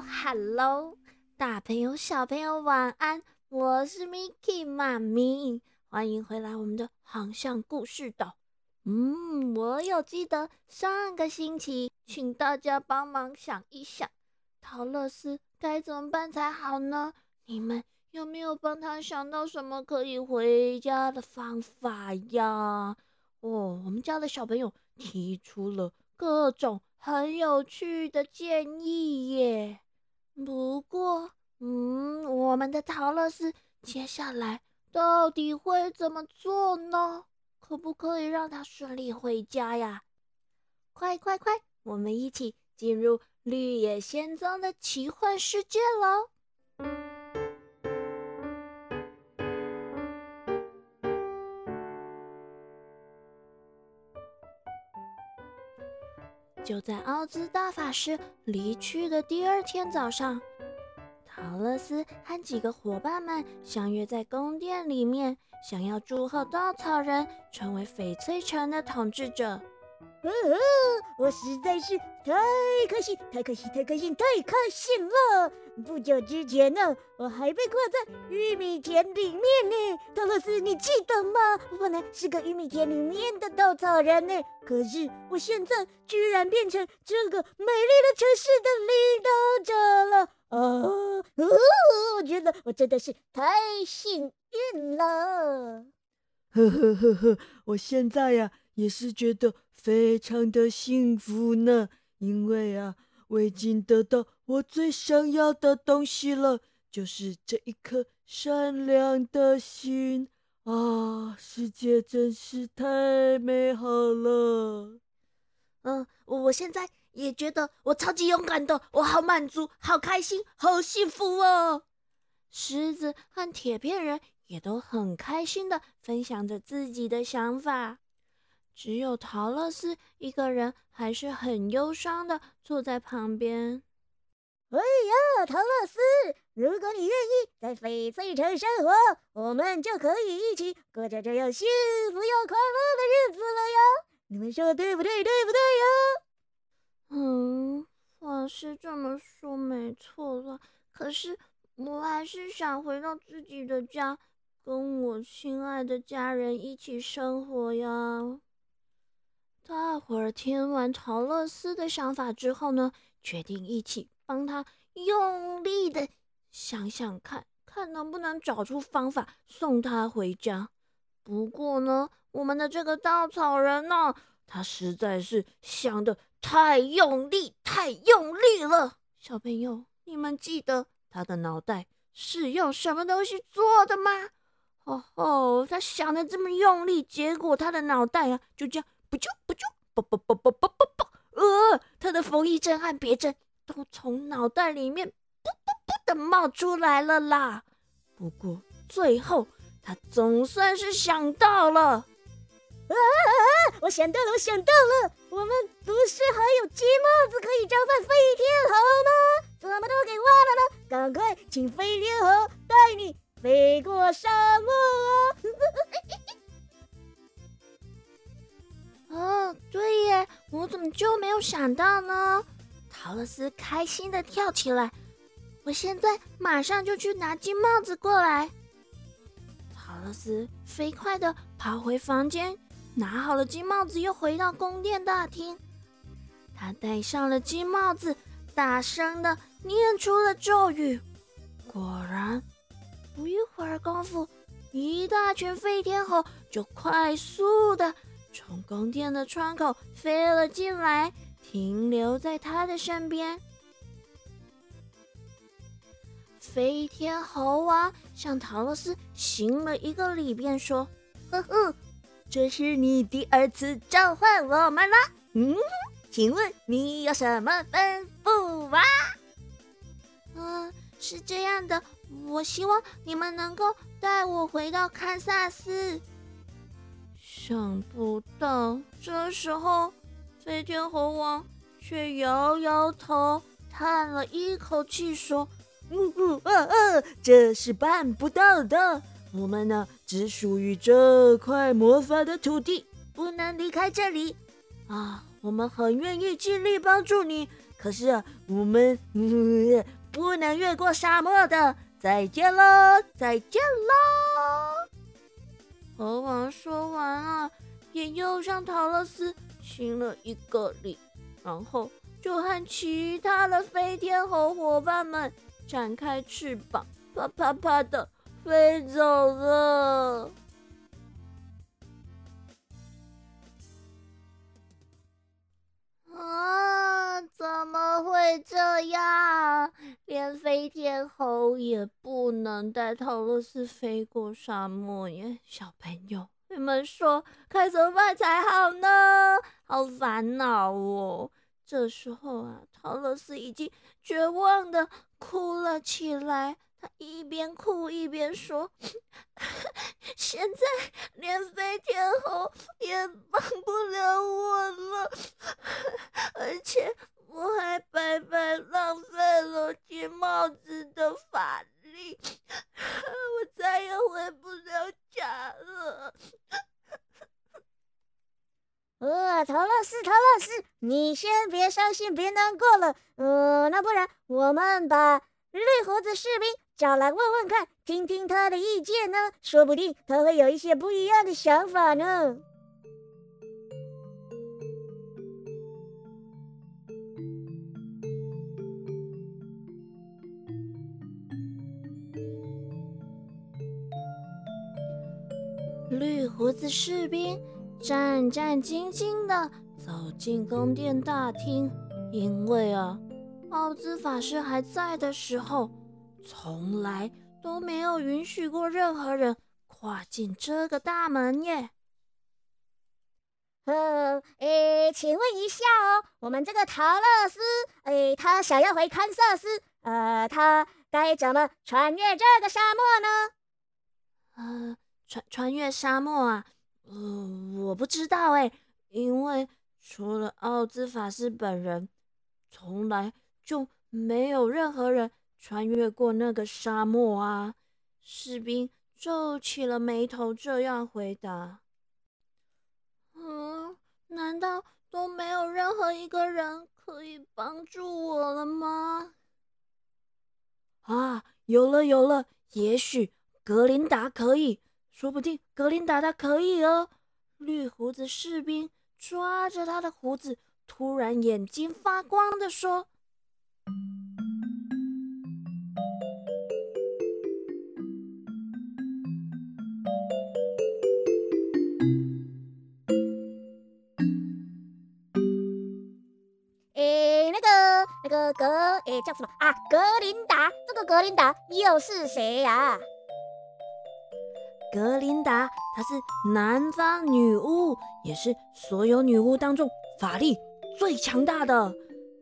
Hello，大朋友、小朋友晚安，我是 Miki 妈咪，欢迎回来我们的航向故事岛。嗯，我有记得上个星期，请大家帮忙想一想，陶乐斯该怎么办才好呢？你们有没有帮他想到什么可以回家的方法呀？哦，我们家的小朋友提出了各种。很有趣的建议耶！不过，嗯，我们的陶乐斯接下来到底会怎么做呢？可不可以让他顺利回家呀？快快快，我们一起进入绿野仙踪的奇幻世界喽！就在奥兹大法师离去的第二天早上，陶乐斯和几个伙伴们相约在宫殿里面，想要祝贺稻草人成为翡翠城的统治者。我实在是太开心，太开心，太开心，太开心了！不久之前呢，我还被挂在玉米田里面呢。陶乐斯，你记得吗？我本来是个玉米田里面的稻草人呢，可是我现在居然变成这个美丽的城市的领导者了啊！我觉得我真的是太幸运了。呵呵呵呵，我现在呀也是觉得。非常的幸福呢，因为啊，我已经得到我最想要的东西了，就是这一颗善良的心啊！世界真是太美好了。嗯，我现在也觉得我超级勇敢的，我好满足，好开心，好幸福哦！狮子和铁片人也都很开心的分享着自己的想法。只有陶乐斯一个人还是很忧伤的坐在旁边。哎呀，陶乐斯，如果你愿意在翡翠城生活，我们就可以一起过着这样幸福又快乐的日子了呀！你们说对不对？对不对呀？嗯，话是这么说没错了，可是我还是想回到自己的家，跟我亲爱的家人一起生活呀。大伙儿听完陶乐斯的想法之后呢，决定一起帮他用力的想想看，看能不能找出方法送他回家。不过呢，我们的这个稻草人呢，他实在是想的太用力，太用力了。小朋友，你们记得他的脑袋是用什么东西做的吗？哦吼，他想的这么用力，结果他的脑袋啊，就这样。不就不就啵啵啵啵啵啵啵，呃，他的缝衣针和别针都从脑袋里面啵啵啵的冒出来了啦。不过最后他总算是想到了，啊啊啊！我想到了，我想到了，我们不是还有金帽子可以召唤飞天猴吗？怎么都给忘了呢？赶快请飞天猴带你飞过沙漠就没有想到呢？陶乐斯开心的跳起来，我现在马上就去拿金帽子过来。陶乐斯飞快的跑回房间，拿好了金帽子，又回到宫殿大厅。他戴上了金帽子，大声的念出了咒语。果然，不一会儿功夫，一大群飞天猴就快速的。从宫殿的窗口飞了进来，停留在他的身边。飞天猴王向陶乐斯行了一个礼，便说：“呵呵，这是你第二次召唤我们了。嗯，请问你有什么吩咐啊？”“嗯，是这样的，我希望你们能够带我回到堪萨斯。”想不到，这时候飞天猴王却摇摇头，叹了一口气，说：“嗯嗯嗯嗯，这是办不到的。我们呢，只属于这块魔法的土地，不能离开这里。啊，我们很愿意尽力帮助你，可是啊，我们 不能越过沙漠的。再见喽，再见喽！猴王说完啊，也又向陶乐斯行了一个礼，然后就和其他的飞天猴伙伴们展开翅膀，啪啪啪的飞走了。啊！怎么会这样？连飞天猴也不能带陶乐斯飞过沙漠耶！小朋友，你们说该怎么办才好呢？好烦恼哦！这时候啊，陶乐斯已经绝望的哭了起来。他一边哭一边说：“ 现在连飞天猴也帮不了我了，而且我还白白浪费了金帽子的法力，我再也回不了家了。”呃，陶老师，陶老师，你先别伤心，别难过了。呃，那不然我们把绿胡子士兵。找来问问看，听听他的意见呢，说不定他会有一些不一样的想法呢。绿胡子士兵战战兢兢的走进宫殿大厅，因为啊，奥兹法师还在的时候。从来都没有允许过任何人跨进这个大门耶。呃，诶，请问一下哦，我们这个陶乐斯，诶，他想要回堪萨斯，呃，他该怎么穿越这个沙漠呢？呃，穿穿越沙漠啊？呃，我不知道诶，因为除了奥兹法师本人，从来就没有任何人。穿越过那个沙漠啊！士兵皱起了眉头，这样回答：“嗯，难道都没有任何一个人可以帮助我了吗？”啊，有了有了，也许格林达可以，说不定格林达他可以哦。绿胡子士兵抓着他的胡子，突然眼睛发光的说。格诶，叫什么啊？格林达，这个格林达又是谁呀？格林达，她是南方女巫，也是所有女巫当中法力最强大的。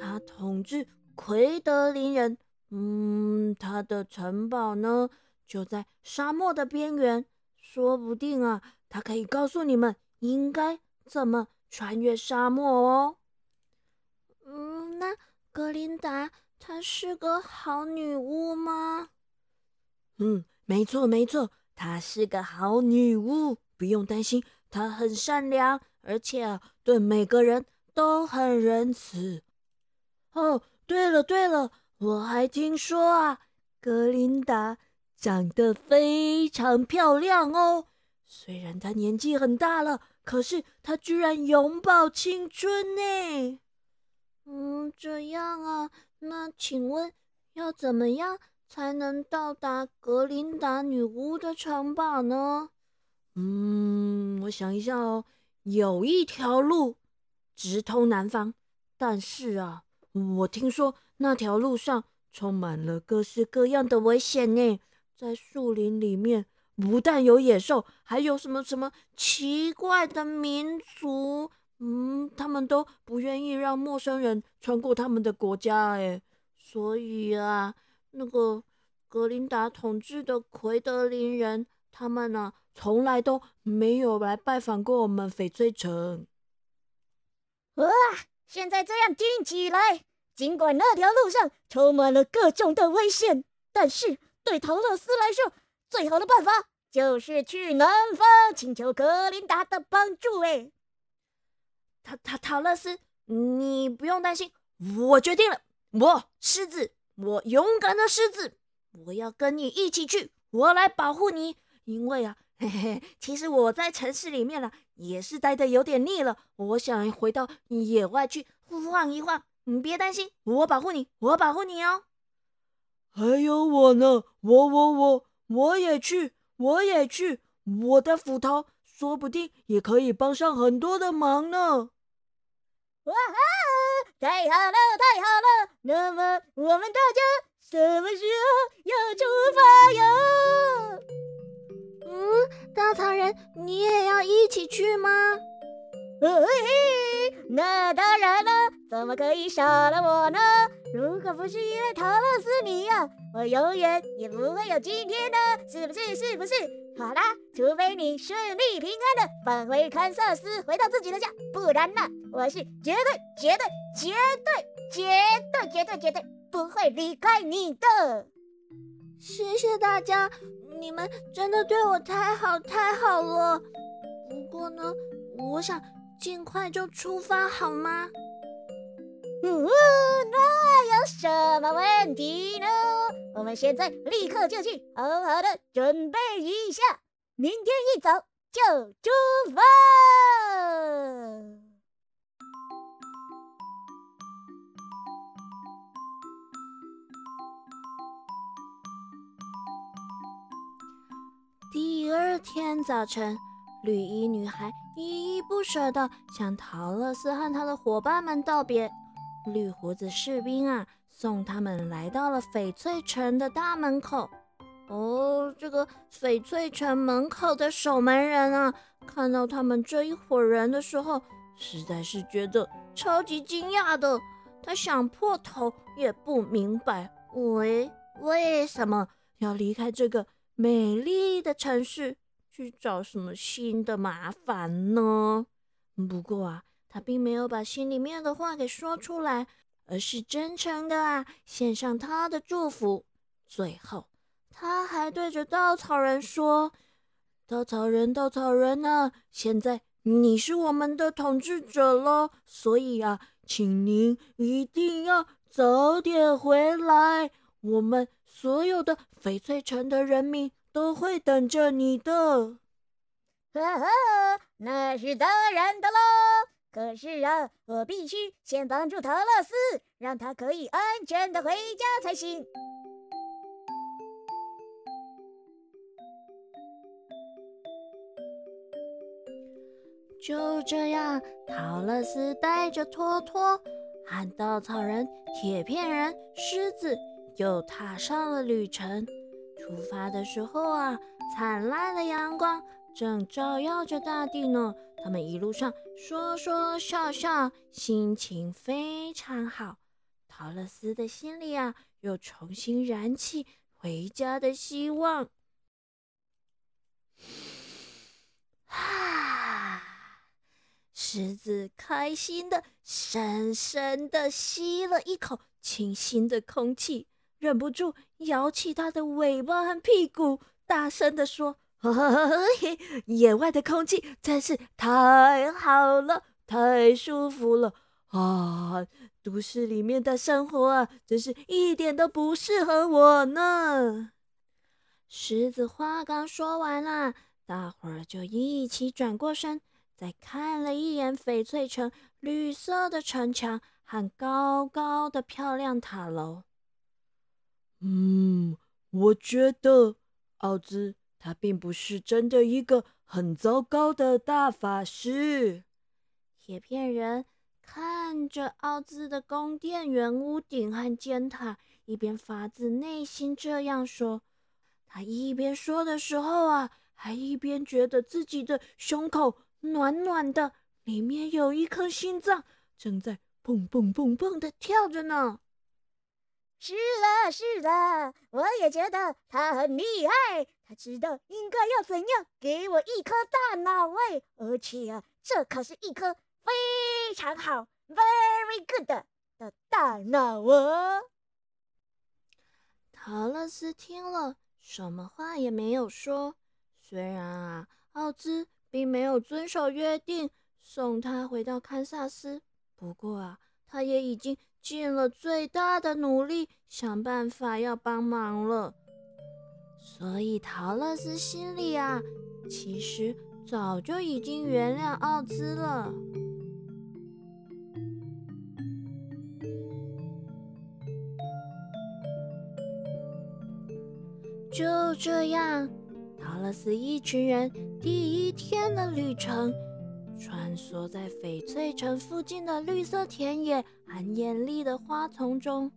她统治奎德林人，嗯，她的城堡呢就在沙漠的边缘，说不定啊，她可以告诉你们应该怎么穿越沙漠哦。嗯，那。格林达，她是个好女巫吗？嗯，没错没错，她是个好女巫，不用担心，她很善良，而且对每个人都很仁慈。哦，对了对了，我还听说啊，格林达长得非常漂亮哦。虽然她年纪很大了，可是她居然永葆青春呢。嗯，这样啊，那请问要怎么样才能到达格林达女巫的城堡呢？嗯，我想一下哦，有一条路直通南方，但是啊，我听说那条路上充满了各式各样的危险呢，在树林里面不但有野兽，还有什么什么奇怪的民族。嗯，他们都不愿意让陌生人穿过他们的国家，哎，所以啊，那个格林达统治的奎德林人，他们呢，从来都没有来拜访过我们翡翠城。哇，现在这样听起来，尽管那条路上充满了各种的危险，但是对陶乐斯来说，最好的办法就是去南方请求格林达的帮助，哎。塔塔塔勒斯，你不用担心，我决定了，我狮子，我勇敢的狮子，我要跟你一起去，我来保护你。因为啊，嘿嘿，其实我在城市里面了，也是待的有点腻了，我想回到野外去晃一晃。你别担心，我保护你，我保护你哦。还有我呢，我我我我也去，我也去，我的斧头说不定也可以帮上很多的忙呢。哇哈！太好了，太好了！那么我们大家什么时候要出发呀？嗯，稻草人，你也要一起去吗？嘿嘿，那当然了，怎么可以少了我呢？如果不是因为陶乐斯你呀，我永远也不会有今天的，是不是？是不是？好啦，除非你顺利平安的返回堪萨斯，回到自己的家，不然呢，我是绝对、绝对、绝对、绝对、绝对、绝对不会离开你的。谢谢大家，你们真的对我太好太好了。不过呢，我想。尽快就出发好吗？嗯，那有什么问题呢？我们现在立刻就去，好好的准备一下，明天一早就出发。第二天早晨。绿衣女孩依依不舍地向陶乐斯和他的伙伴们道别。绿胡子士兵啊，送他们来到了翡翠城的大门口。哦，这个翡翠城门口的守门人啊，看到他们这一伙人的时候，实在是觉得超级惊讶的。他想破头也不明白，为为什么要离开这个美丽的城市？去找什么新的麻烦呢？不过啊，他并没有把心里面的话给说出来，而是真诚的啊，献上他的祝福。最后，他还对着稻草人说：“稻草人，稻草人啊，现在你是我们的统治者了，所以啊，请您一定要早点回来。我们所有的翡翠城的人民。”都会等着你的，呵呵，那是当然的喽。可是啊，我必须先帮助陶乐斯，让他可以安全的回家才行。就这样，陶乐斯带着托托和稻草人、铁片人、狮子，又踏上了旅程。出发的时候啊，灿烂的阳光正照耀着大地呢。他们一路上说说笑笑，心情非常好。陶乐斯的心里啊，又重新燃起回家的希望。啊！狮子开心的深深的吸了一口清新的空气。忍不住摇起它的尾巴和屁股，大声地说：“ 野外的空气真是太好了，太舒服了啊！都市里面的生活啊，真是一点都不适合我呢。”狮子话刚说完啦，大伙儿就一起转过身，再看了一眼翡翠城绿色的城墙和高高的漂亮塔楼。嗯，我觉得奥兹他并不是真的一个很糟糕的大法师。铁片人看着奥兹的宫殿圆屋顶和尖塔，一边发自内心这样说。他一边说的时候啊，还一边觉得自己的胸口暖暖的，里面有一颗心脏正在砰砰砰砰的跳着呢。是的，是的，我也觉得他很厉害。他知道应该要怎样给我一颗大脑喂，而且啊，这可是一颗非常好，very good 的大脑哦。陶乐斯听了，什么话也没有说。虽然啊，奥兹并没有遵守约定送他回到堪萨斯，不过啊，他也已经尽了最大的努力，想办法要帮忙了。所以陶乐斯心里啊，其实早就已经原谅奥兹了。就这样，陶乐斯一群人第一天的旅程，穿梭在翡翠城附近的绿色田野和艳丽的花丛中。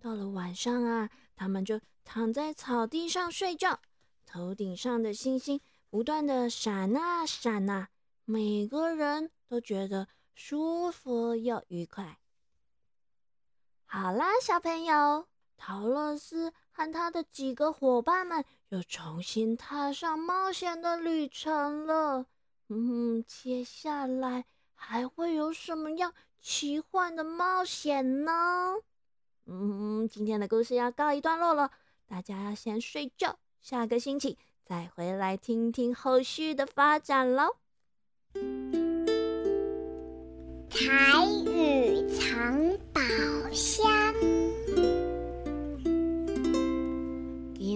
到了晚上啊，他们就躺在草地上睡觉，头顶上的星星不断的闪啊闪啊，每个人都觉得舒服又愉快。好啦，小朋友，陶乐斯。和他的几个伙伴们又重新踏上冒险的旅程了。嗯，接下来还会有什么样奇幻的冒险呢？嗯，今天的故事要告一段落了，大家要先睡觉，下个星期再回来听听后续的发展喽。彩雨藏宝箱。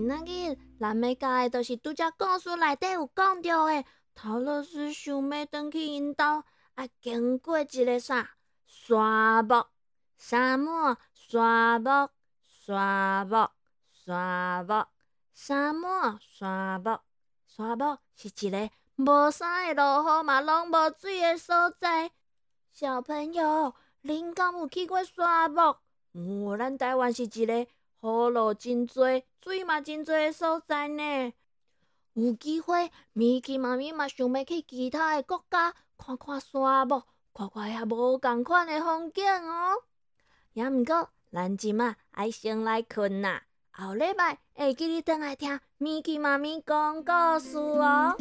那个咱要教的，就是拄只故事内底有讲到的。陶乐斯想要登去因兜，啊，经过一个啥沙漠？沙漠，沙漠，沙漠，沙漠，沙漠，沙漠，沙漠是一个无啥会落雨嘛，拢无水的所在。小朋友，恁敢有去过沙漠？哦，咱台湾是一个。雨露真多，水嘛真多的所在呢。有机会，米奇妈咪嘛想要去其他的国家看看沙漠，看看遐无共款的风景哦。也毋过，咱即马爱先来困啦。后礼拜会记得回来听米奇妈咪讲故事哦。